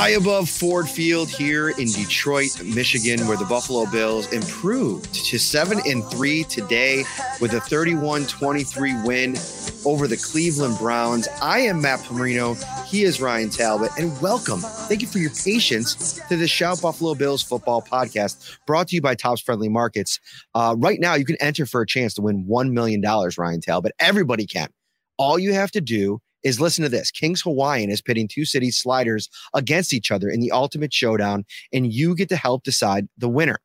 High above Ford Field here in Detroit, Michigan, where the Buffalo Bills improved to 7 and 3 today with a 31-23 win over the Cleveland Browns. I am Matt Parrino. He is Ryan Talbot, and welcome. Thank you for your patience to the Shout Buffalo Bills football podcast brought to you by Tops Friendly Markets. Uh, right now, you can enter for a chance to win $1 million, Ryan Talbot. Everybody can. All you have to do is listen to this. Kings Hawaiian is pitting two cities sliders against each other in the ultimate showdown, and you get to help decide the winner.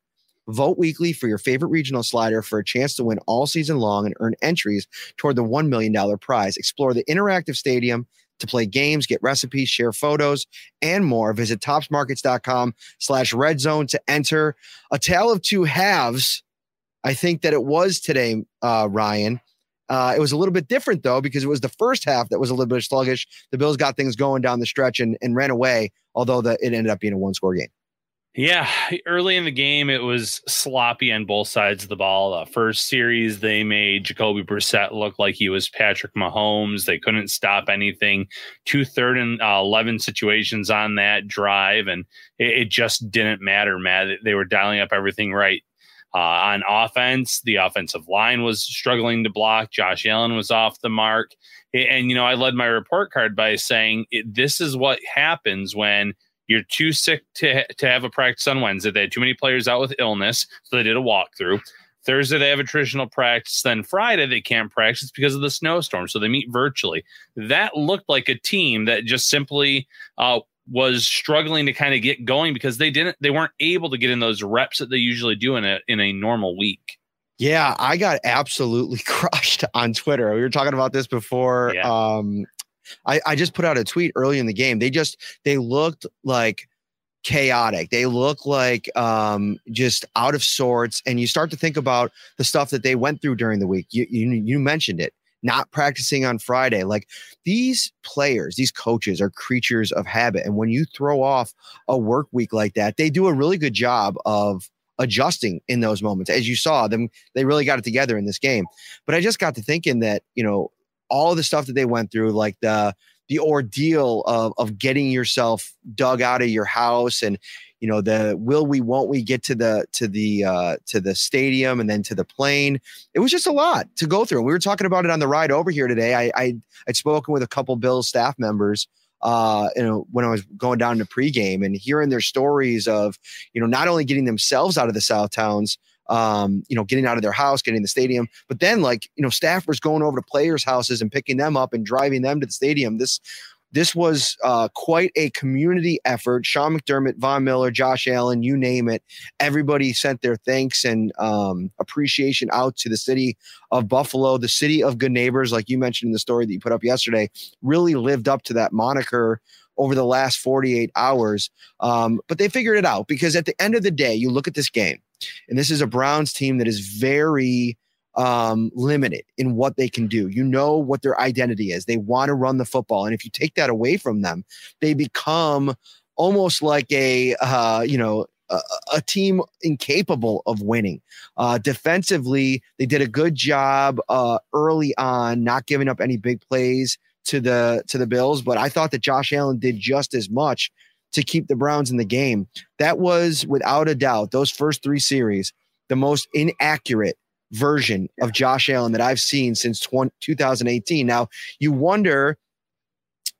Vote weekly for your favorite regional slider for a chance to win all season long and earn entries toward the $1 million prize. Explore the interactive stadium to play games, get recipes, share photos, and more. Visit topsmarkets.com slash red zone to enter. A tale of two halves. I think that it was today, uh, Ryan. Uh, it was a little bit different though because it was the first half that was a little bit sluggish. The Bills got things going down the stretch and, and ran away, although the, it ended up being a one score game. Yeah, early in the game, it was sloppy on both sides of the ball. The first series, they made Jacoby Brissett look like he was Patrick Mahomes. They couldn't stop anything. Two third and uh, 11 situations on that drive, and it, it just didn't matter, Matt. They were dialing up everything right. Uh, on offense, the offensive line was struggling to block. Josh Allen was off the mark. And, you know, I led my report card by saying this is what happens when you're too sick to, to have a practice on Wednesday. They had too many players out with illness, so they did a walkthrough. Thursday, they have a traditional practice. Then Friday, they can't practice because of the snowstorm. So they meet virtually. That looked like a team that just simply uh, was struggling to kind of get going because they didn't they weren't able to get in those reps that they usually do in a in a normal week. Yeah, I got absolutely crushed on Twitter. We were talking about this before. Yeah. Um, I, I just put out a tweet early in the game. They just they looked like chaotic. They look like um, just out of sorts. And you start to think about the stuff that they went through during the week. You you, you mentioned it not practicing on Friday. Like these players, these coaches are creatures of habit. And when you throw off a work week like that, they do a really good job of adjusting in those moments. As you saw them, they really got it together in this game. But I just got to thinking that, you know, all the stuff that they went through, like the the ordeal of of getting yourself dug out of your house and you know the will we won't we get to the to the uh to the stadium and then to the plane. It was just a lot to go through. And we were talking about it on the ride over here today. I i i'd spoken with a couple bills staff members uh, you know, when I was going down to pregame and hearing their stories of, you know, not only getting themselves out of the South Towns, um, you know, getting out of their house, getting the stadium, but then like, you know, staffers going over to players' houses and picking them up and driving them to the stadium. This this was uh, quite a community effort. Sean McDermott, Von Miller, Josh Allen, you name it. Everybody sent their thanks and um, appreciation out to the city of Buffalo, the city of good neighbors, like you mentioned in the story that you put up yesterday, really lived up to that moniker over the last 48 hours. Um, but they figured it out because at the end of the day, you look at this game, and this is a Browns team that is very um, limited in what they can do. You know what their identity is. They want to run the football, and if you take that away from them, they become almost like a uh, you know a, a, team incapable of winning. Uh, defensively, they did a good job uh, early on, not giving up any big plays to the to the Bills. But I thought that Josh Allen did just as much to keep the Browns in the game. That was without a doubt those first three series the most inaccurate version of Josh Allen that I've seen since 20, 2018. Now, you wonder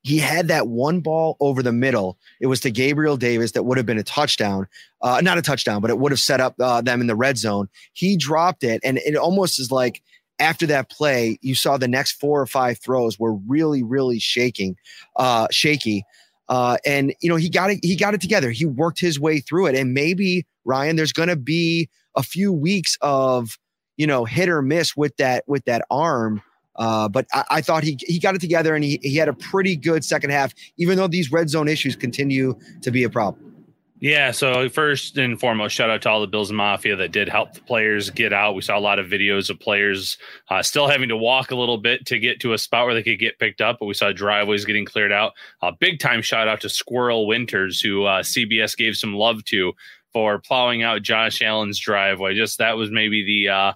he had that one ball over the middle. It was to Gabriel Davis that would have been a touchdown, uh, not a touchdown, but it would have set up uh, them in the red zone. He dropped it, and it almost is like after that play, you saw the next four or five throws were really, really shaking, uh, shaky. Uh, and you know he got it. He got it together. He worked his way through it. And maybe Ryan, there's going to be a few weeks of you know, hit or miss with that with that arm Uh, but I, I, thought he he got it together and he, he had a pretty good second half, even though these red zone issues continue to be a problem. Yeah, so first and foremost, shout out to all the Bills Mafia that did help the players get out. We saw a lot of videos of players uh, still having to walk a little bit to get to a spot where they could get picked up, but we saw driveways getting cleared out. A big time shout out to Squirrel Winters, who uh, CBS gave some love to for plowing out Josh Allen's driveway. Just that was maybe the uh,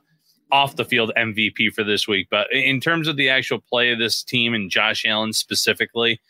off the field MVP for this week. But in terms of the actual play of this team and Josh Allen specifically,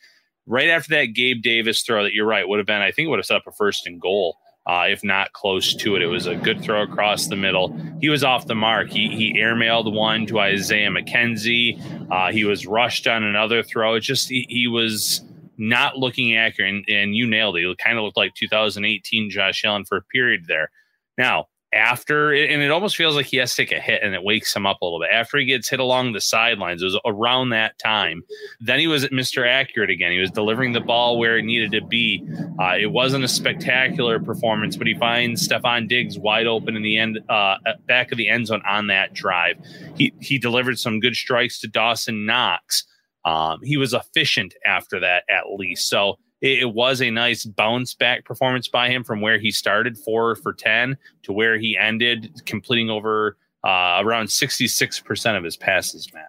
right after that Gabe Davis throw that you're right would have been, I think would have set up a first and goal. Uh, if not close to it. It was a good throw across the middle. He was off the mark. He he airmailed one to Isaiah McKenzie. Uh, he was rushed on another throw. It just he, he was not looking accurate, and, and you nailed it. It kind of looked like 2018 Josh Allen for a period there. Now after and it almost feels like he has to take a hit and it wakes him up a little bit. After he gets hit along the sidelines it was around that time. Then he was at mr accurate again. He was delivering the ball where it needed to be. Uh, it wasn't a spectacular performance but he finds stefon diggs wide open in the end uh, back of the end zone on that drive. He he delivered some good strikes to dawson knox. Um, he was efficient after that at least. So it, it, was a nice bounce back performance by him from where he started four for 10 to where he ended, completing over uh, around 66% of his passes, Matt.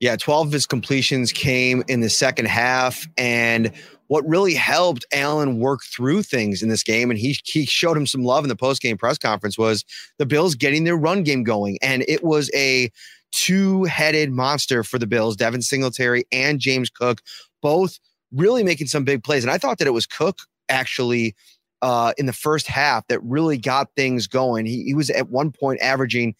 Yeah, 12 of his completions came in the second half. And what really helped Allen work through things in this game, and he, he showed him some love in the post game press conference, was the Bills getting their run game going. And it was a two headed monster for the Bills, Devin Singletary and James Cook, both really making some big plays. And I thought that it was Cook actually uh, in the first half that really got things going. He, he was at one point averaging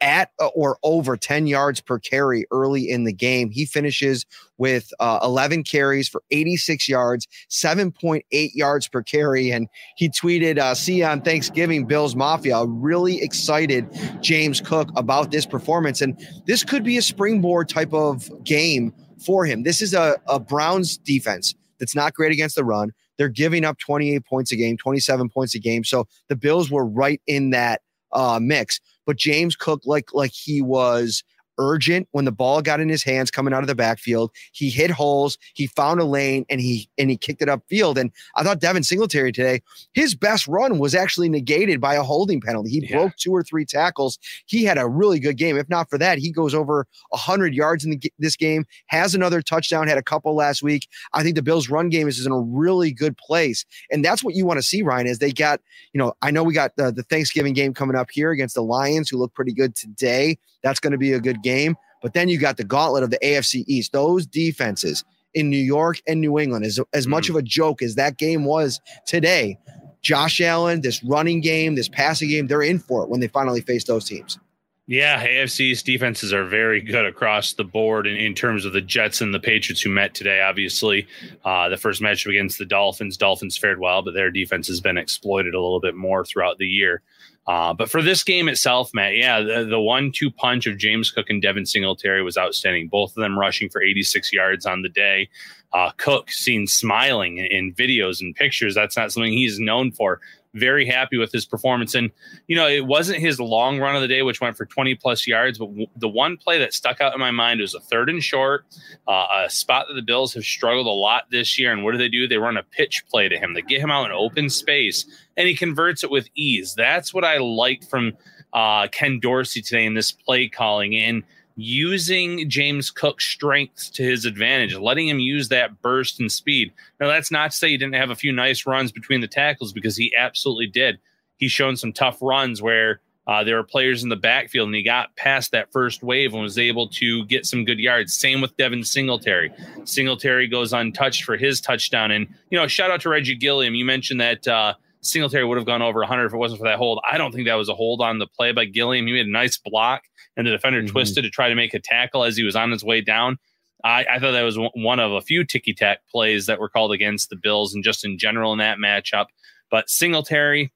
at or over 10 yards per carry early in the game. He finishes with uh, 11 carries for 86 yards, 7.8 yards per carry. And he tweeted, uh, See you on Thanksgiving, Bills Mafia. Really excited, James Cook, about this performance. And this could be a springboard type of game for him. This is a, a Browns defense that's not great against the run. They're giving up 28 points a game, 27 points a game. So the Bills were right in that uh, mix. But James Cook, like like he was urgent when the ball got in his hands coming out of the backfield. He hit holes, he found a lane, and he and he kicked it upfield. And I thought Devin Singletary today, his best run was actually negated by a holding penalty. He yeah. broke two or three tackles. He had a really good game. If not for that, he goes over hundred yards in the, this game. Has another touchdown. Had a couple last week. I think the Bills' run game is in a really good place, and that's what you want to see. Ryan, is they got you know I know we got the, the Thanksgiving game coming up here against the Lions, who look pretty good today. That's going to be a good game. But then you got the gauntlet of the AFC East. Those defenses in New York and New England, as, as much mm. of a joke as that game was today, Josh Allen, this running game, this passing game, they're in for it when they finally face those teams. Yeah, AFC's defenses are very good across the board in, in terms of the Jets and the Patriots who met today. Obviously, uh, the first matchup against the Dolphins, Dolphins fared well, but their defense has been exploited a little bit more throughout the year. Uh, but for this game itself, Matt, yeah, the, the one two punch of James Cook and Devin Singletary was outstanding. Both of them rushing for 86 yards on the day. Uh, Cook seen smiling in videos and pictures. That's not something he's known for very happy with his performance. And, you know, it wasn't his long run of the day, which went for 20 plus yards, but w- the one play that stuck out in my mind was a third and short, uh, a spot that the Bills have struggled a lot this year. And what do they do? They run a pitch play to him. They get him out in open space and he converts it with ease. That's what I liked from uh, Ken Dorsey today in this play calling. And, using James Cook's strengths to his advantage, letting him use that burst and speed. Now, that's not to say he didn't have a few nice runs between the tackles because he absolutely did. He's shown some tough runs where uh, there were players in the backfield and he got past that first wave and was able to get some good yards. Same with Devin Singletary. Singletary goes untouched for his touchdown. And, you know, shout out to Reggie Gilliam. You mentioned that. Uh, Singletary would have gone over 100 if it wasn't for that hold. I don't think that was a hold on the play by Gilliam. He made a nice block, and the defender mm-hmm. twisted to try to make a tackle as he was on his way down. I, I thought that was one of a few ticky tack plays that were called against the Bills and just in general in that matchup. But Singletary,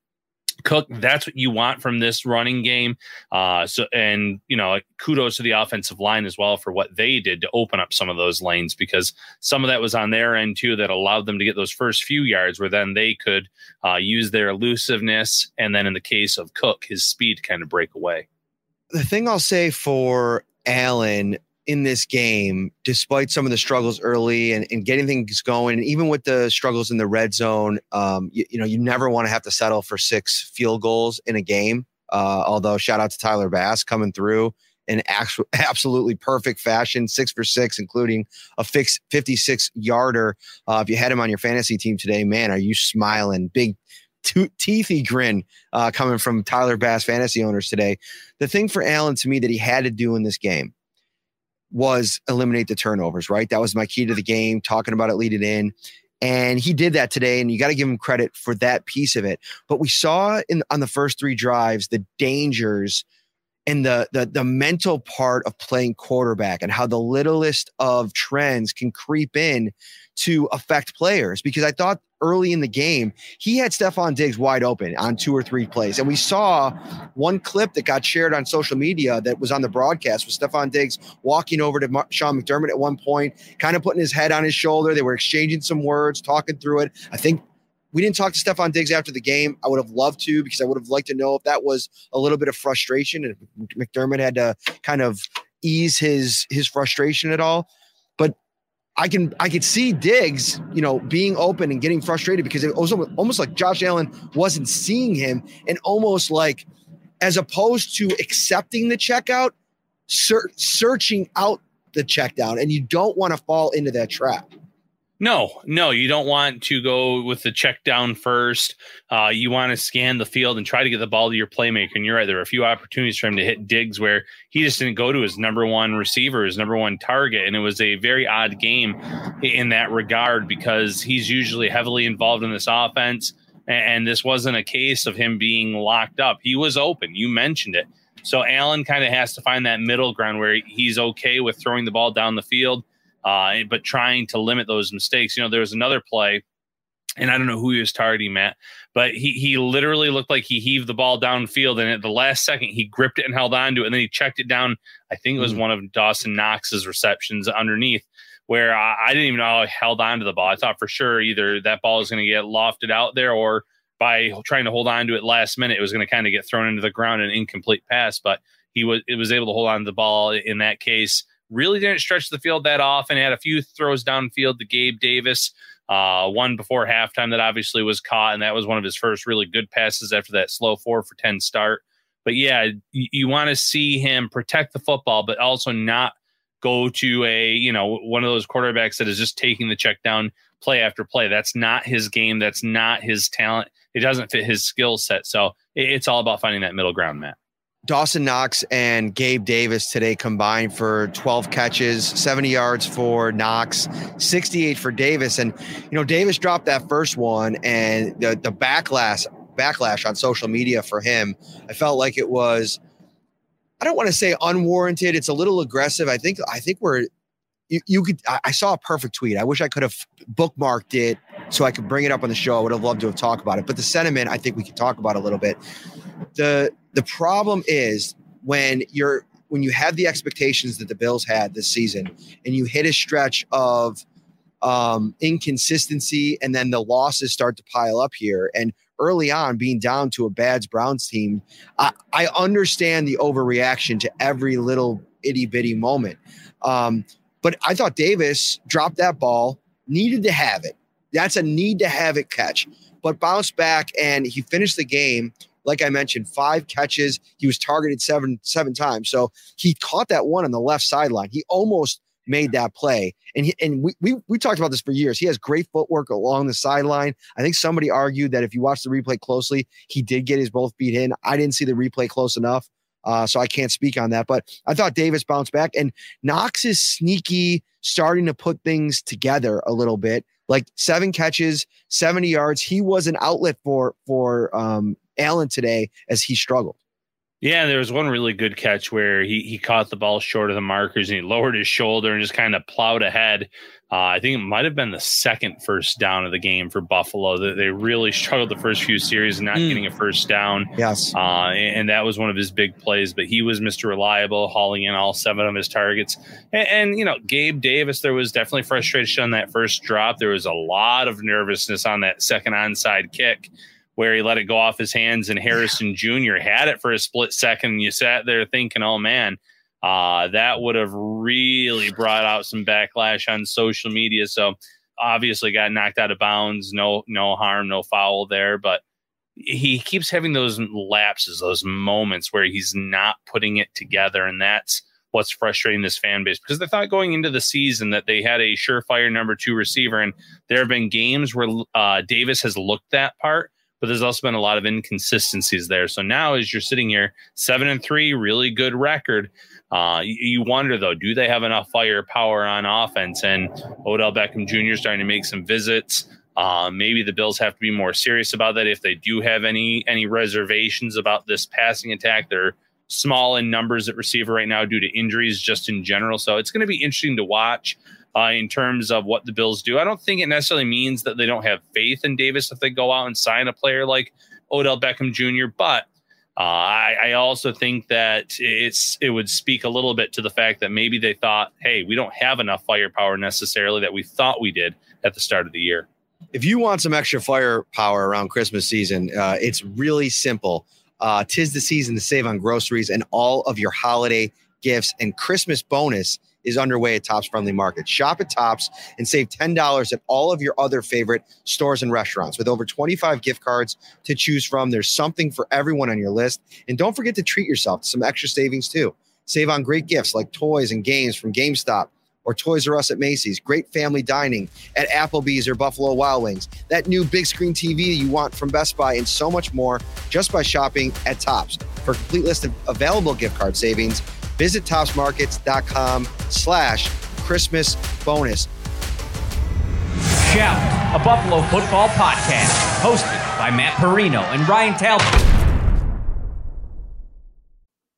Cook, that's what you want from this running game. Uh, so, and you know, kudos to the offensive line as well for what they did to open up some of those lanes because some of that was on their end too that allowed them to get those first few yards where then they could uh, use their elusiveness and then in the case of Cook, his speed kind of break away. The thing I'll say for Allen in this game, despite some of the struggles early and, and getting things going, even with the struggles in the red zone, um, you, you know, you never want to have to settle for six field goals in a game. Uh, although shout out to Tyler Bass coming through in actual, absolutely perfect fashion, six for six, including a fix 56 yarder. Uh, if you had him on your fantasy team today, man, are you smiling? Big to- teethy grin uh, coming from Tyler Bass fantasy owners today. The thing for Allen to me that he had to do in this game was eliminate the turnovers, right? That was my key to the game, talking about it leading in. And he did that today, and you got to give him credit for that piece of it. But we saw in on the first three drives the dangers and the, the the mental part of playing quarterback and how the littlest of trends can creep in to affect players because I thought early in the game, he had Stefon Diggs wide open on two or three plays. And we saw one clip that got shared on social media that was on the broadcast with Stefon Diggs walking over to Sean McDermott at one point, kind of putting his head on his shoulder. They were exchanging some words, talking through it. I think we didn't talk to Stefon Diggs after the game. I would have loved to because I would have liked to know if that was a little bit of frustration and McDermott had to kind of ease his his frustration at all. I can I could see Diggs, you know, being open and getting frustrated because it was almost like Josh Allen wasn't seeing him, and almost like as opposed to accepting the checkout, ser- searching out the check down, and you don't want to fall into that trap. No, no, you don't want to go with the check down first. Uh, you want to scan the field and try to get the ball to your playmaker. And you're right, there were a few opportunities for him to hit Diggs where he just didn't go to his number one receiver, his number one target. And it was a very odd game in that regard because he's usually heavily involved in this offense. And this wasn't a case of him being locked up. He was open. You mentioned it. So Allen kind of has to find that middle ground where he's okay with throwing the ball down the field uh, but trying to limit those mistakes. You know, there was another play, and I don't know who he was targeting, Matt, but he he literally looked like he heaved the ball downfield, and at the last second he gripped it and held on to it, and then he checked it down. I think it was mm-hmm. one of Dawson Knox's receptions underneath. Where I, I didn't even know how he held on to the ball. I thought for sure either that ball was going to get lofted out there, or by trying to hold on to it last minute, it was going to kind of get thrown into the ground, an incomplete pass. But he was it was able to hold on to the ball in that case really didn't stretch the field that often. Had a few throws downfield to Gabe Davis. Uh, one before halftime that obviously was caught, and that was one of his first really good passes after that slow four for 10 start. But yeah, you, you want to see him protect the football, but also not go to a, you know, one of those quarterbacks that is just taking the check down play after play. That's not his game. That's not his talent. It doesn't fit his skill set. So it, it's all about finding that middle ground, Matt. Dawson Knox and Gabe Davis today combined for 12 catches, 70 yards for Knox, 68 for Davis. And, you know, Davis dropped that first one and the, the backlash, backlash on social media for him, I felt like it was, I don't want to say unwarranted. It's a little aggressive. I think, I think we're, you, you could, I saw a perfect tweet. I wish I could have bookmarked it so I could bring it up on the show. I would have loved to have talked about it. But the sentiment, I think we could talk about a little bit. The, the problem is when you're when you have the expectations that the Bills had this season, and you hit a stretch of um, inconsistency, and then the losses start to pile up here, and early on being down to a Bads Browns team, I, I understand the overreaction to every little itty bitty moment. Um, but I thought Davis dropped that ball, needed to have it. That's a need to have it catch, but bounced back and he finished the game like I mentioned, five catches. He was targeted seven seven times. So he caught that one on the left sideline. He almost made that play. And he, and we, we we talked about this for years. He has great footwork along the sideline. I think somebody argued that if you watch the replay closely, he did get his both feet in. I didn't see the replay close enough. Uh, so I can't speak on that. But I thought Davis bounced back and Knox is sneaky, starting to put things together a little bit. Like seven catches, 70 yards. He was an outlet for for um, Allen today as he struggled. Yeah, there was one really good catch where he he caught the ball short of the markers and he lowered his shoulder and just kind of plowed ahead. Uh, I think it might have been the second first down of the game for Buffalo. That they really struggled the first few series, not mm. getting a first down. Yes, uh, and, and, that was one of his big plays. But he was Mr. Reliable, hauling in all seven of his targets. And, and you know, Gabe Davis, there was definitely frustration on that first drop. There was a lot of nervousness on that second onside kick where he let it go off his hands and Harrison Jr. had it for a split second. And you sat there thinking, oh man, Uh, that would have really brought out some backlash on social media. So obviously got knocked out of bounds. No, no harm, no foul there. But he keeps having those lapses, those moments where he's not putting it together, and that's what's frustrating this fan base because they thought going into the season that they had a surefire number two receiver, and there have been games where uh, Davis has looked that part, but there's also been a lot of inconsistencies there. So now, as you're sitting here, seven and three, really good record. Uh, you, you, wonder though, do they have enough firepower on offense? And Odell Beckham Jr. starting to make some visits. Uh, maybe the Bills have to be more serious about that if they do have any any reservations about this passing attack. They're small in numbers at receiver right now due to injuries, just in general. So it's going to be interesting to watch uh, in terms of what the Bills do. I don't think it necessarily means that they don't have faith in Davis if they go out and sign a player like Odell Beckham Jr. But uh, I, I, also think that it's it would speak a little bit to the fact that maybe they thought, hey, we don't have enough firepower necessarily that we thought we did at the start of the year if you want some extra firepower around Christmas season, uh, it's really simple. Uh, tis the season to save on groceries and all of your holiday gifts and Christmas bonus is underway at Tops Friendly Market. Shop at Tops and save $10 at all of your other favorite stores and restaurants. With over 25 gift cards to choose from, there's something for everyone on your list. And don't forget to treat yourself to some extra savings too. Save on great gifts like toys and games from GameStop or Toys R Us at Macy's, great family dining at Applebee's or Buffalo Wild Wings, that new big screen TV you want from Best Buy, and so much more just by shopping at Tops. For a complete list of available gift card savings, visit topsmarkets.com slash Christmas bonus. Shout, a Buffalo football podcast, hosted by Matt Parrino and Ryan Talbot.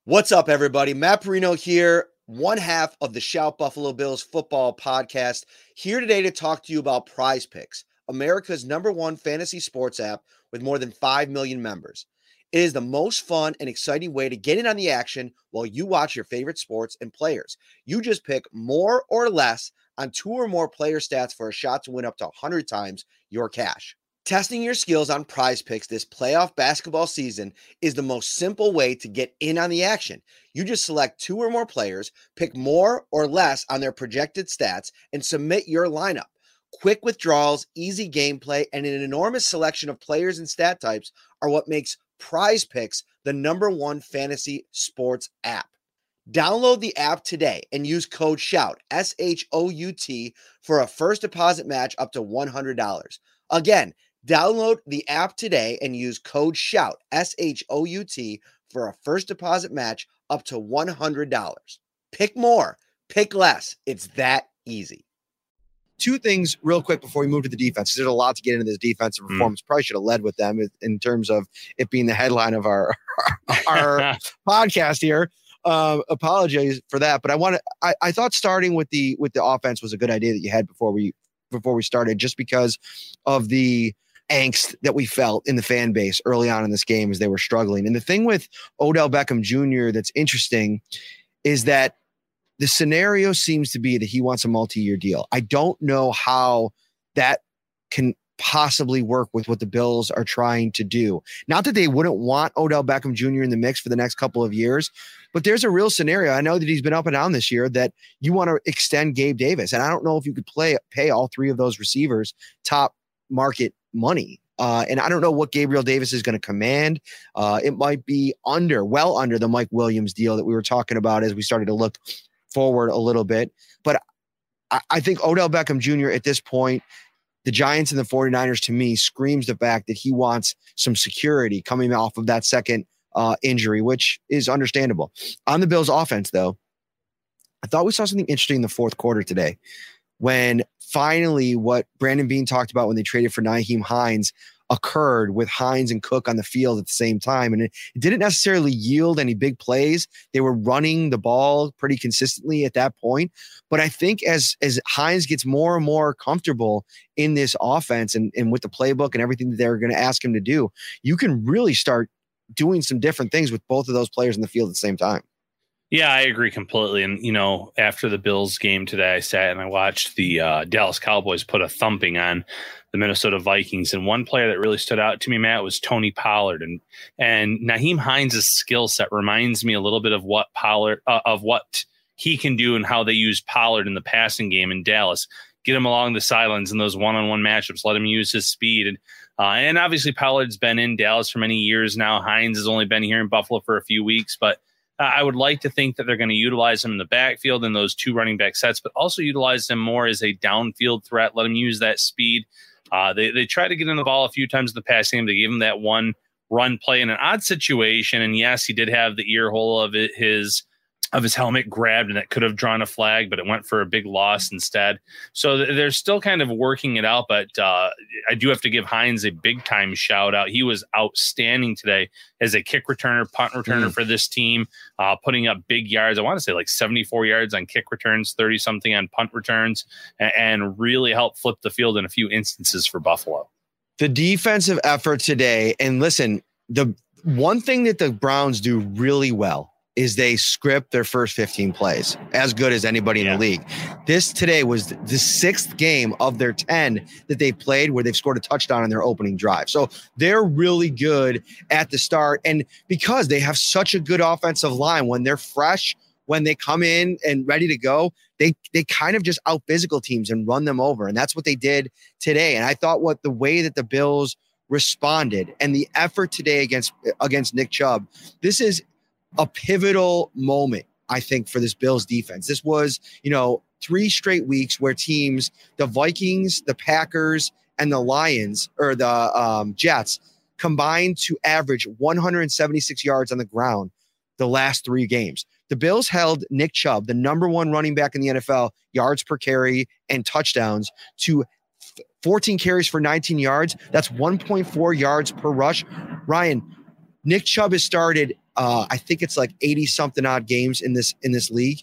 What's up, everybody? Matt Parrino here one half of the Shout Buffalo Bills football podcast, here today to talk to you about Prize Picks, America's number one fantasy sports app with more than 5 million members. It is the most fun and exciting way to get in on the action while you watch your favorite sports and players. You just pick more or less on two or more player stats for a shot to win up to 100 times your cash. Testing your skills on prize picks this playoff basketball season is the most simple way to get in on the action. You just select two or more players, pick more or less on their projected stats, and submit your lineup. Quick withdrawals, easy gameplay, and an enormous selection of players and stat types are what makes prize picks the number one fantasy sports app. Download the app today and use code SHOUT, S H O U T, for a first deposit match up to $100. Again, Download the app today and use code SHOUT, S H O U T, for a first deposit match up to $100. Pick more, pick less. It's that easy. Two things, real quick, before we move to the defense. There's a lot to get into this defensive hmm. performance. Mm. Probably should have led with them in terms of it being the headline of our our podcast here. Uh, apologize for that, but I want to. I, I thought starting with the with the offense was a good idea that you had before we before we started, just because of the angst that we felt in the fan base early on in this game as they were struggling. And the thing with Odell Beckham Jr. that's interesting is that the scenario seems to be that he wants a multi-year deal. I don't know how that can possibly work with what the Bills are trying to do. Not that they wouldn't want Odell Beckham Jr. in the mix for the next couple of years, but there's a real scenario. I know that he's been up and down this year that you want to extend Gabe Davis, and I don't know if you could play pay all three of those receivers top market money. Uh, and I don't know what Gabriel Davis is going to command. Uh, it might be under, well under the Mike Williams deal that we were talking about as we started to look forward a little bit. But I, I think Odell Beckham Jr. at this point, the Giants and the 49ers to me screams the fact that he wants some security coming off of that second uh, injury, which is understandable. On the Bills offense, though, I thought we saw something interesting in the fourth quarter today when finally what Brandon Beane talked about when they traded for Nyheim Hines occurred with Hines and Cook on the field at the same time. And it, it, didn't necessarily yield any big plays. They were running the ball pretty consistently at that point. But I think as as Hines gets more and more comfortable in this offense and, and with the playbook and everything that they're going to ask him to do, you can really start doing some different things with both of those players in the field at the same time. Yeah, I agree completely. And you know, after the Bills game today, I sat and I watched the uh, Dallas Cowboys put a thumping on the Minnesota Vikings. And one player that really stood out to me, Matt, was Tony Pollard. And and Nyheim Hines' skill set reminds me a little bit of what Pollard uh, of what he can do and how they use Pollard in the passing game in Dallas. Get him along the sidelines in those one-on-one matchups. Let him use his speed and uh, and obviously Pollard's been in Dallas for many years now. Hines has only been here in Buffalo for a few weeks, but I would like to think that they're going to utilize him in the backfield in those two running back sets, but also utilize him more as a downfield threat. Let him use that speed. Uh, they they tried to get in the ball a few times in the passing game. They gave him that one run play in an odd situation, and yes, he did have the ear hole of it, his of his helmet grabbed and that could have drawn a flag, but it went for a big loss instead. So they're still kind of working it out. But uh, I do have to give Hines a big time shout out. He was outstanding today as a kick returner, punt returner mm. for this team, uh, putting up big yards. I want to say like 74 yards on kick returns, 30 something on punt returns, and, and really helped flip the field in a few instances for Buffalo. The defensive effort today, and listen, the one thing that the Browns do really well is they script their first 15 plays as good as anybody yeah. in the league. This today was the sixth game of their 10 that they played where they've scored a touchdown in their opening drive. So they're really good at the start. And because they have such a good offensive line, when they're fresh, when they come in and ready to go, they they kind of just out physical teams and run them over. And that's what they did today. And I thought what the way that the Bills responded and the effort today against against Nick Chubb, this is a pivotal moment, I think, for this Bills defense. This was, you know, three straight weeks where teams, the Vikings, the Packers, and the Lions or the um, Jets combined to average 176 yards on the ground the last three games. The Bills held Nick Chubb, the number one running back in the NFL, yards per carry and touchdowns, to 14 carries for 19 yards. That's 1.4 yards per rush. Ryan, Nick Chubb has started uh, I think it's like 80 something odd games in this in this league.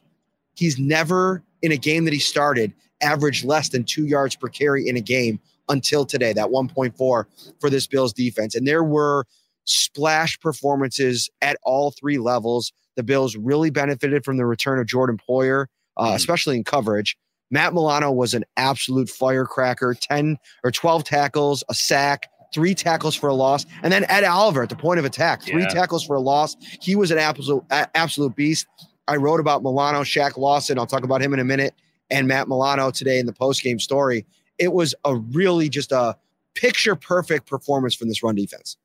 He's never in a game that he started averaged less than two yards per carry in a game until today, that 1.4 for this Bills defense. And there were splash performances at all three levels. The Bills really benefited from the return of Jordan Poyer, uh, mm-hmm. especially in coverage. Matt Milano was an absolute firecracker 10 or 12 tackles, a sack, three tackles for a loss, and then Ed Oliver at the point of attack, three yeah. tackles for a loss. He was an absolute absolute beast. I wrote about Milano, Shaq Lawson. I'll talk about him in a minute, and Matt Milano today in the post game story. It was a really just a picture perfect performance from this run defense.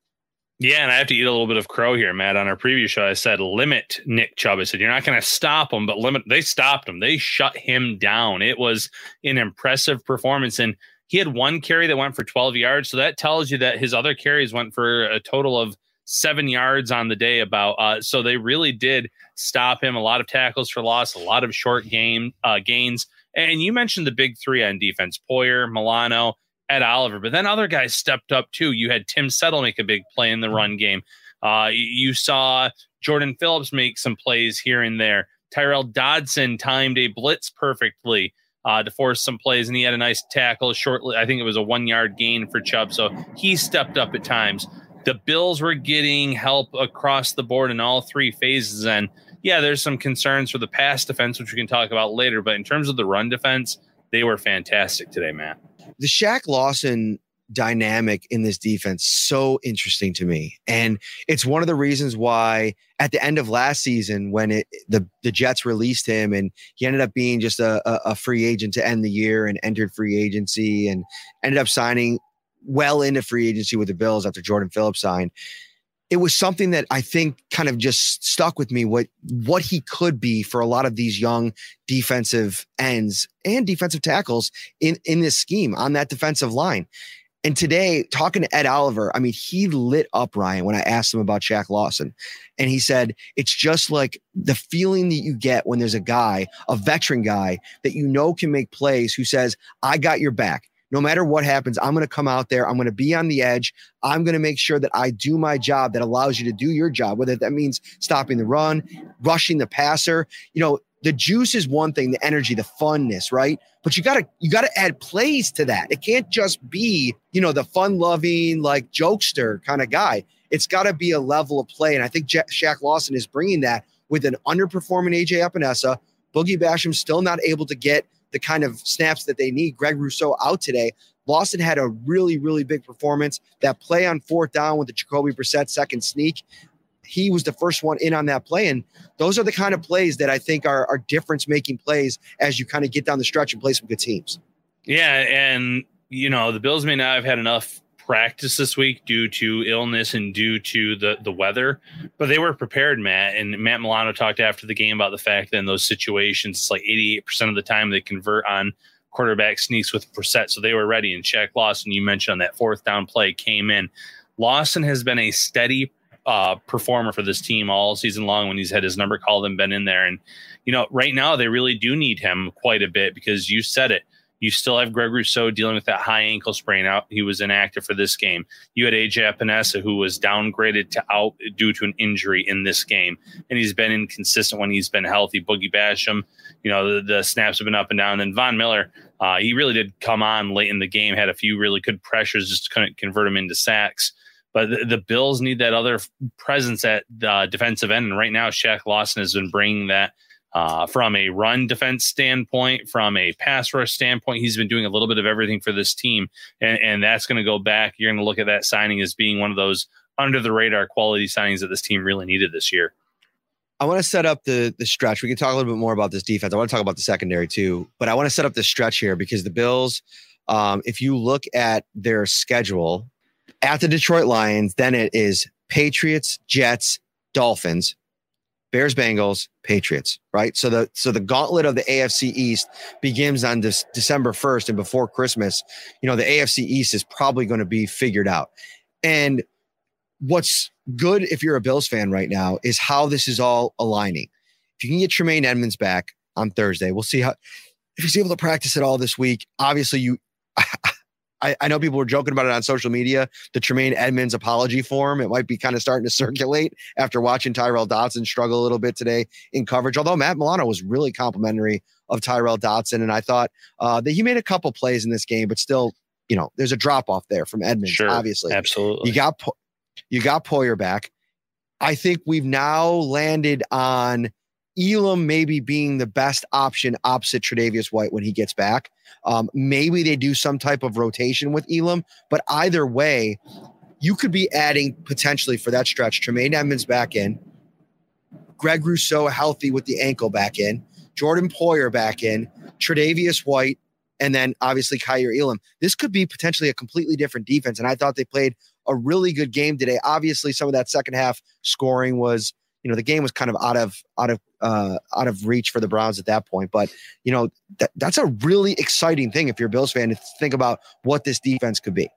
Yeah, and I have to eat a little bit of crow here, Matt. On our previous show, I said limit Nick Chubb. I said you're not going to stop him, but limit. They stopped him. They shut him down. It was an impressive performance, and he had one carry that went for 12 yards. So that tells you that his other carries went for a total of seven yards on the day. About uh, so they really did stop him. A lot of tackles for loss, a lot of short game uh, gains. And you mentioned the big three on defense: Poyer, Milano, Ed Oliver. But then other guys stepped up too. You had Tim Settle make a big play in the run game. Uh, you saw Jordan Phillips make some plays here and there. Tyrel Dodson timed a blitz perfectly uh, to force some plays, and he had a nice tackle shortly. I think it was a one yard gain for Chubb, so he stepped up at times. The Bills were getting help across the board in all three phases, and yeah, there's some concerns for the pass defense, which we can talk about later. But in terms of the run defense, they were fantastic today, Matt. The Shaq Lawson dynamic in this defense so interesting to me and it's one of the reasons why at the end of last season when it the the jets released him and he ended up being just a, a free agent to end the year and entered free agency and ended up signing well into free agency with the bills after jordan phillips signed it was something that I think kind of just stuck with me what what he could be for a lot of these young defensive ends and defensive tackles in in this scheme on that defensive line. And today, talking to Ed Oliver, I mean, he lit up Ryan when I asked him about Shaq Lawson. And he said, it's just like the feeling that you get when there's a guy, a veteran guy that you know can make plays who says, I got your back. No matter what happens, I'm going to come out there. I'm going to be on the edge. I'm going to make sure that I do my job that allows you to do your job, whether that means stopping the run, rushing the passer. You know, the juice is one thing, the energy, the funness, right? But you gotta you gotta add plays to that. It can't just be, you know, the fun-loving, like jokester kind of guy. It's got to be a level of play, and I think Jack, Shaq Lawson is bringing that with an underperforming AJ Epenesa. Boogie Basham still not able to get the kind of snaps that they need. Greg Rousseau out today. Lawson had a really, really big performance. That play on fourth down with the Jacoby Brissett second sneak, he was the first one in on that play. And those are the kind of plays that I think are, are difference making plays as you kind of get down the stretch and play some good teams. Yeah. And, you know, the Bills may not have had enough practice this week due to illness and due to the the weather, but they were prepared, Matt. And Matt Milano talked after the game about the fact that in those situations, it's like 88% of the time they convert on quarterback sneaks with Brissett. So they were ready. And Shaq Lawson, you mentioned on that fourth down play, came in. Lawson has been a steady uh, performer for this team all season long when he's had his number called and been in there. And, you know, right now they really do need him quite a bit because you said it. You still have Greg Rousseau dealing with that high ankle sprain out. He was inactive for this game. You had AJ Epenesa, who was downgraded to out due to an injury in this game. And he's been inconsistent when he's been healthy. Boogie Basham, you know, the, the snaps have been up and down. Then Von Miller, uh, he really did come on late in the game, had a few really good pressures, just couldn't convert him into sacks. But the, the Bills need that other presence at the defensive end. And right now, Shaq Lawson has been bringing that uh, from a run defense standpoint, from a pass rush standpoint. He's been doing a little bit of everything for this team. And, and that's going to go back. You're going to look at that signing as being one of those under the radar quality signings that this team really needed this year. I want to set up the the stretch. We can talk a little bit more about this defense. I want to talk about the secondary too, but I want to set up the stretch here because the Bills, um, if you look at their schedule at the Detroit Lions, then it is Patriots, Jets, Dolphins, Bears, Bengals, Patriots. Right. So the so the gauntlet of the AFC East begins on this December first, and before Christmas, you know the AFC East is probably going to be figured out. And what's good if you're a Bills fan right now is how this is all aligning. If you can get Tremaine Edmunds back on Thursday, we'll see how if he's able to practice at all this week. Obviously, you I, I, know people were joking about it on social media, the Tremaine Edmunds apology form. It might be kind of starting to circulate after watching Tyrel Dodson struggle a little bit today in coverage. Although Matt Milano was really complimentary of Tyrel Dodson, and I thought uh, that he made a couple plays in this game, but still, you know, there's a drop off there from Edmunds. Sure, obviously, absolutely. You got you got Poyer back. I think we've now landed on Elam maybe being the best option opposite Tre'Davious White when he gets back. Um, maybe they do some type of rotation with Elam, but either way, you could be adding potentially for that stretch Tremaine Edmunds back in, Greg Rousseau healthy with the ankle back in, Jordan Poyer back in, Tre'Davious White, and then obviously Kaiir Elam. This could be potentially a completely different defense. And I thought they played a really good game today. Obviously, some of that second half scoring was, you know, the game was kind of out of out of uh, out of reach for the Browns at that point. But you know, that, that's a really exciting thing if you're a Bills fan to think about what this defense could be.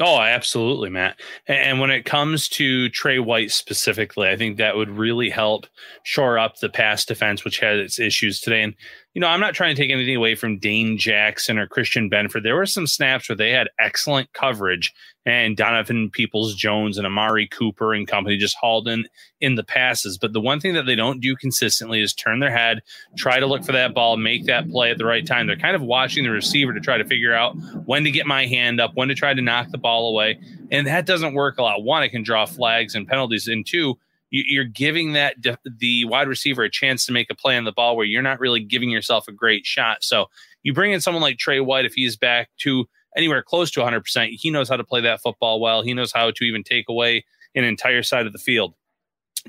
Oh, absolutely, Matt. And when it comes to Trey White specifically, I think that would really help shore up the pass defense, which had its issues today. And you know, I'm not trying to take anything away from Dane Jackson or Christian Benford. There were some snaps where they had excellent coverage, and Donovan Peoples Jones and Amari Cooper and company just hauled in in the passes. But the one thing that they don't do consistently is turn their head, try to look for that ball, make that play at the right time. They're kind of watching the receiver to try to figure out when to get my hand up, when to try to knock the ball away. And that doesn't work a lot. One, it can draw flags and penalties. And two, you're giving that the wide receiver a chance to make a play on the ball where you're not really giving yourself a great shot. So you bring in someone like Trey White if he's back to anywhere close to 100%. He knows how to play that football well. He knows how to even take away an entire side of the field.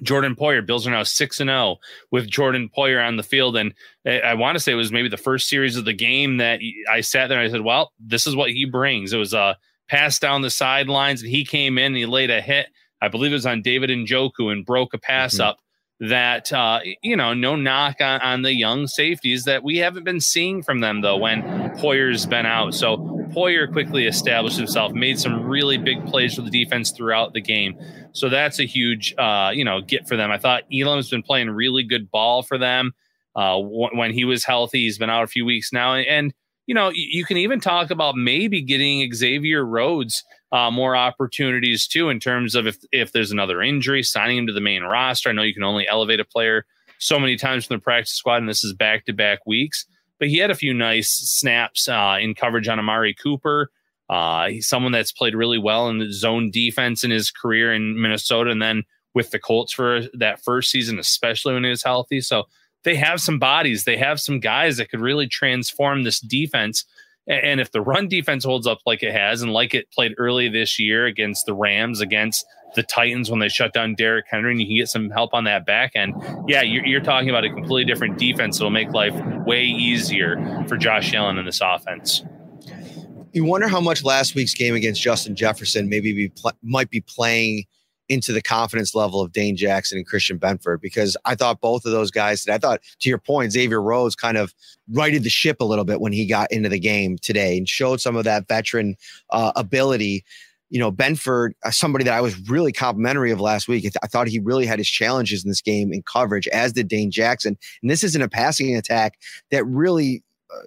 Jordan Poyer, Bills are now 6 and 0 with Jordan Poyer on the field. And I want to say it was maybe the first series of the game that I sat there and I said, well, this is what he brings. It was a pass down the sidelines and he came in and he laid a hit I believe it was on David and Njoku and broke a pass mm-hmm. up that uh, you know no knock on, on the young safeties that we haven't been seeing from them though when Poyer's been out. So Poyer quickly established himself, made some really big plays for the defense throughout the game. So that's a huge uh, you know get for them. I thought Elam's been playing really good ball for them. Uh, when he was healthy, he's been out a few weeks now, and, and you know you can even talk about maybe getting Xavier Rhodes uh, more opportunities too in terms of if if there's another injury, signing him to the main roster. I know you can only elevate a player so many times from the practice squad, and this is back to back weeks. But he had a few nice snaps uh, in coverage on Amari Cooper. Uh, he's someone that's played really well in the zone defense in his career in Minnesota, and then with the Colts for that first season, especially when he was healthy. So they have some bodies, they have some guys that could really transform this defense And if the run defense holds up like it has and like it played early this year against the Rams, against the Titans when they shut down Derrick Henry, and you can get some help on that back end, yeah, you're, you're talking about a completely different defense that'll make life way easier for Josh Allen in this offense. You wonder how much last week's game against Justin Jefferson maybe be pl- might be playing – into the confidence level of Dane Jackson and Christian Benford because I thought both of those guys, I thought to your point, Xavier Rhodes kind of righted the ship a little bit when he got into the game today and showed some of that veteran uh, ability. You know, Benford, uh, somebody that I was really complimentary of last week. I thought he really had his challenges in this game in coverage, as did Dane Jackson. And this isn't a passing attack that really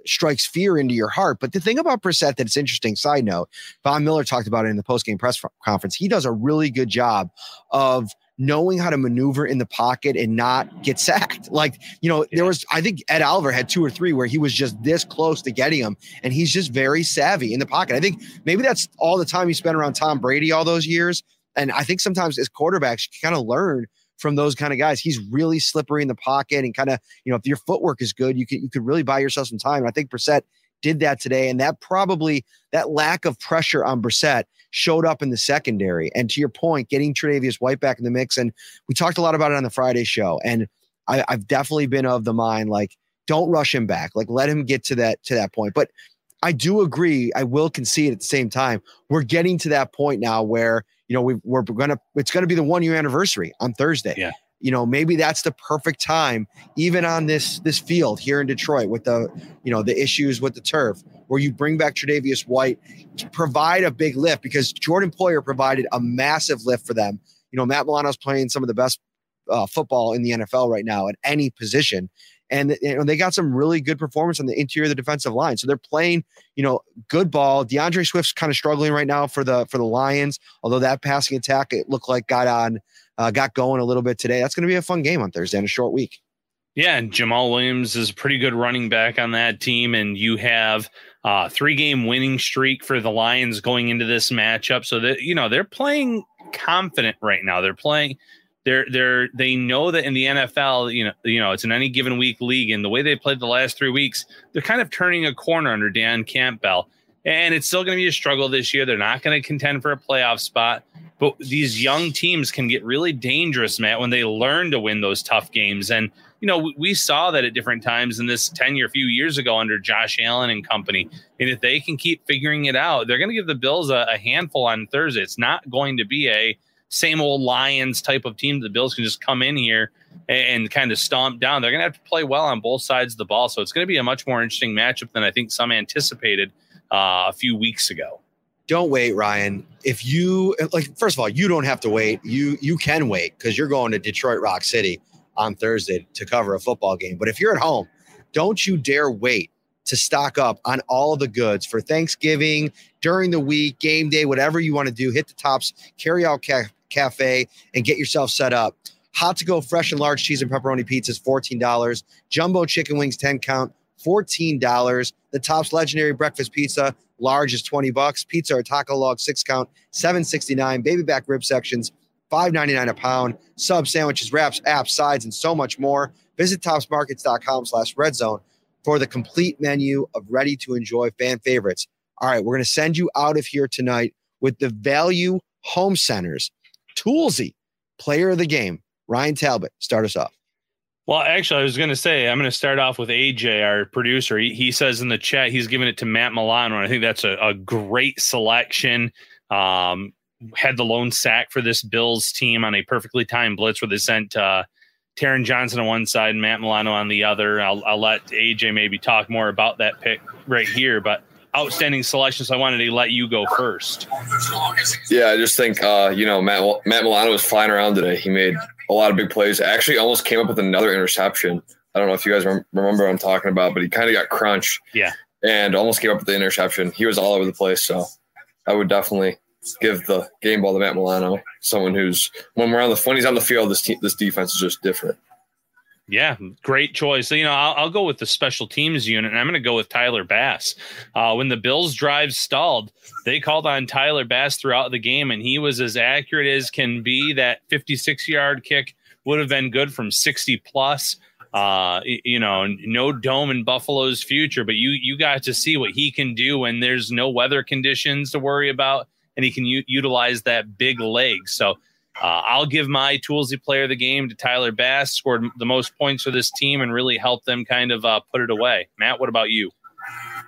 strikes fear into your heart. But the thing about Brissett that's interesting, side note, Von Miller talked about it in the post-game press conference. He does a really good job of knowing how to maneuver in the pocket and not get sacked. Like, you know, there was, I think Ed Oliver had two or three where he was just this close to getting him, and he's just very savvy in the pocket. I think maybe that's all the time he spent around Tom Brady all those years. And I think sometimes as quarterbacks, you kind of learn from those kind of guys. He's really slippery in the pocket and kind of, you know, if your footwork is good, you could you could really buy yourself some time. And I think Brissett did that today. And that probably that lack of pressure on Brissett showed up in the secondary. And to your point, getting Tre'Davious White back in the mix. And we talked a lot about it on the Friday show. And I, I've definitely been of the mind like, don't rush him back. Like let him get to that to that point. But I do agree. I will concede at the same time. We're getting to that point now where you know, we, we're gonna it's gonna be the one year anniversary on Thursday. Yeah. You know, maybe that's the perfect time, even on this this field here in Detroit with the you know the issues with the turf, where you bring back Tre'Davious White, provide a big lift because Jordan Poyer provided a massive lift for them. You know, Matt Milano's playing some of the best uh, football in the NFL right now at any position, and you know, they got some really good performance on the interior of the defensive line. So they're playing, you know, good ball. D'Andre Swift's kind of struggling right now for the for the Lions, although that passing attack it looked like got on uh, got going a little bit today. That's going to be a fun game on Thursday in a short week. Yeah, and Jamaal Williams is a pretty good running back on that team, and you have uh, three game winning streak for the Lions going into this matchup. So that you know they're playing confident right now. They're playing they're they're they know that in the NFL, you know, you know, it's an any given week league, and the way they played the last three weeks, they're kind of turning a corner under Dan Campbell. And it's still going to be a struggle this year. They're not going to contend for a playoff spot. But these young teams can get really dangerous, Matt, when they learn to win those tough games. And, you know, we saw that at different times in this tenure a few years ago under Josh Allen and company. And if they can keep figuring it out, they're going to give the Bills a, a handful on Thursday. It's not going to be a, same old Lions type of team. The Bills can just come in here and, and kind of stomp down. They're going to have to play well on both sides of the ball. So it's going to be a much more interesting matchup than I think some anticipated uh, a few weeks ago. Don't wait, Ryan. If you like, first of all, you don't have to wait. You you can wait because you're going to Detroit Rock City on Thursday to cover a football game. But if you're at home, don't you dare wait to stock up on all the goods for Thanksgiving, during the week, game day, whatever you want to do. Hit the tops, carry out cafe and get yourself set up. Hot to go fresh and large cheese and pepperoni pizzas, $14. Jumbo chicken wings, 10 count, $14. The Tops legendary breakfast pizza, large is 20 bucks. Pizza or taco log, six count, 769. Baby back rib sections, 5.99 a pound. Sub sandwiches, wraps, apps, sides, and so much more. Visit topsmarkets.com slash red zone for the complete menu of ready to enjoy fan favorites. All right, we're going to send you out of here tonight with the value home centers Toolsy, player of the game, Ryan Talbot. Start us off. Well, actually, I was going to say I'm going to start off with AJ, our producer. He, he says in the chat he's giving it to Matt Milano, and I think that's a, a great selection. Um, had the lone sack for this Bills team on a perfectly timed blitz where they sent uh, Taron Johnson on one side and Matt Milano on the other. I'll, I'll let AJ maybe talk more about that pick right here, but outstanding selection, so I wanted to let you go first. Yeah, I just think uh, you know Matt Matt Milano was flying around today. He made a lot of big plays. Actually, almost came up with another interception. I don't know if you guys remember what I'm talking about, but he kind of got crunched. Yeah, and almost came up with the interception. He was all over the place. So I would definitely give the game ball to Matt Milano, someone who's when we're on the when he's on the field, this te- this defense is just different. Yeah, great choice. So, you know, I'll, I'll, go with the special teams unit, and I'm going to go with Tyler Bass. Uh, when the Bills' drive stalled, they called on Tyler Bass throughout the game, and he was as accurate as can be. That 56 yard kick would have been good from 60 plus. uh, you know, no dome in Buffalo's future, but you you got to see what he can do when there's no weather conditions to worry about, and he can u- utilize that big leg. So uh, I'll give my toolsy player of the game to Tyler Bass. Scored the most points for this team and really helped them kind of uh, put it away. Matt, what about you?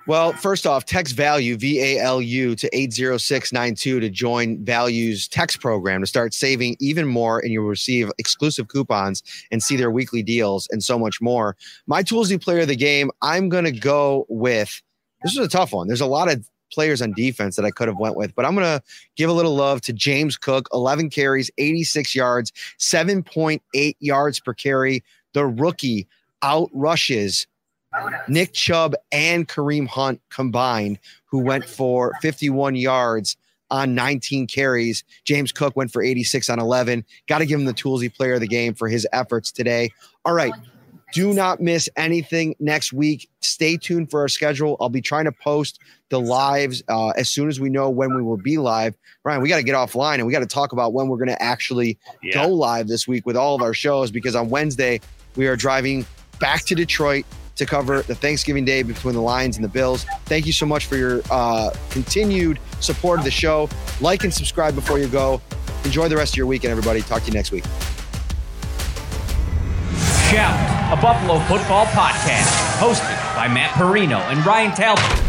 Well, first off, text value V A L U to eight zero six nine two to join Value's text program to start saving even more, and you'll receive exclusive coupons and see their weekly deals and so much more. My toolsy player of the game, I'm gonna go with. This is a tough one. There's a lot of players on defense that I could have went with, but I'm going to give a little love to James Cook, 11 carries, 86 yards, 7.8 yards per carry. The rookie out rushes Nick Chubb and Kareem Hunt combined, who went for 51 yards on 19 carries. James Cook went for 86 on 11. Got to give him the toolsy player of the game for his efforts today. All right. Do not miss anything next week. Stay tuned for our schedule. I'll be trying to post the lives uh, as soon as we know when we will be live. Ryan, we got to get offline and we got to talk about when we're going to actually yeah. go live this week with all of our shows because on Wednesday we are driving back to Detroit to cover the Thanksgiving Day between the Lions and the Bills. Thank you so much for your uh, continued support of the show. Like and subscribe before you go. Enjoy the rest of your weekend, everybody. Talk to you next week. Shout, a Buffalo football podcast, hosted by Matt Parrino and Ryan Talbot.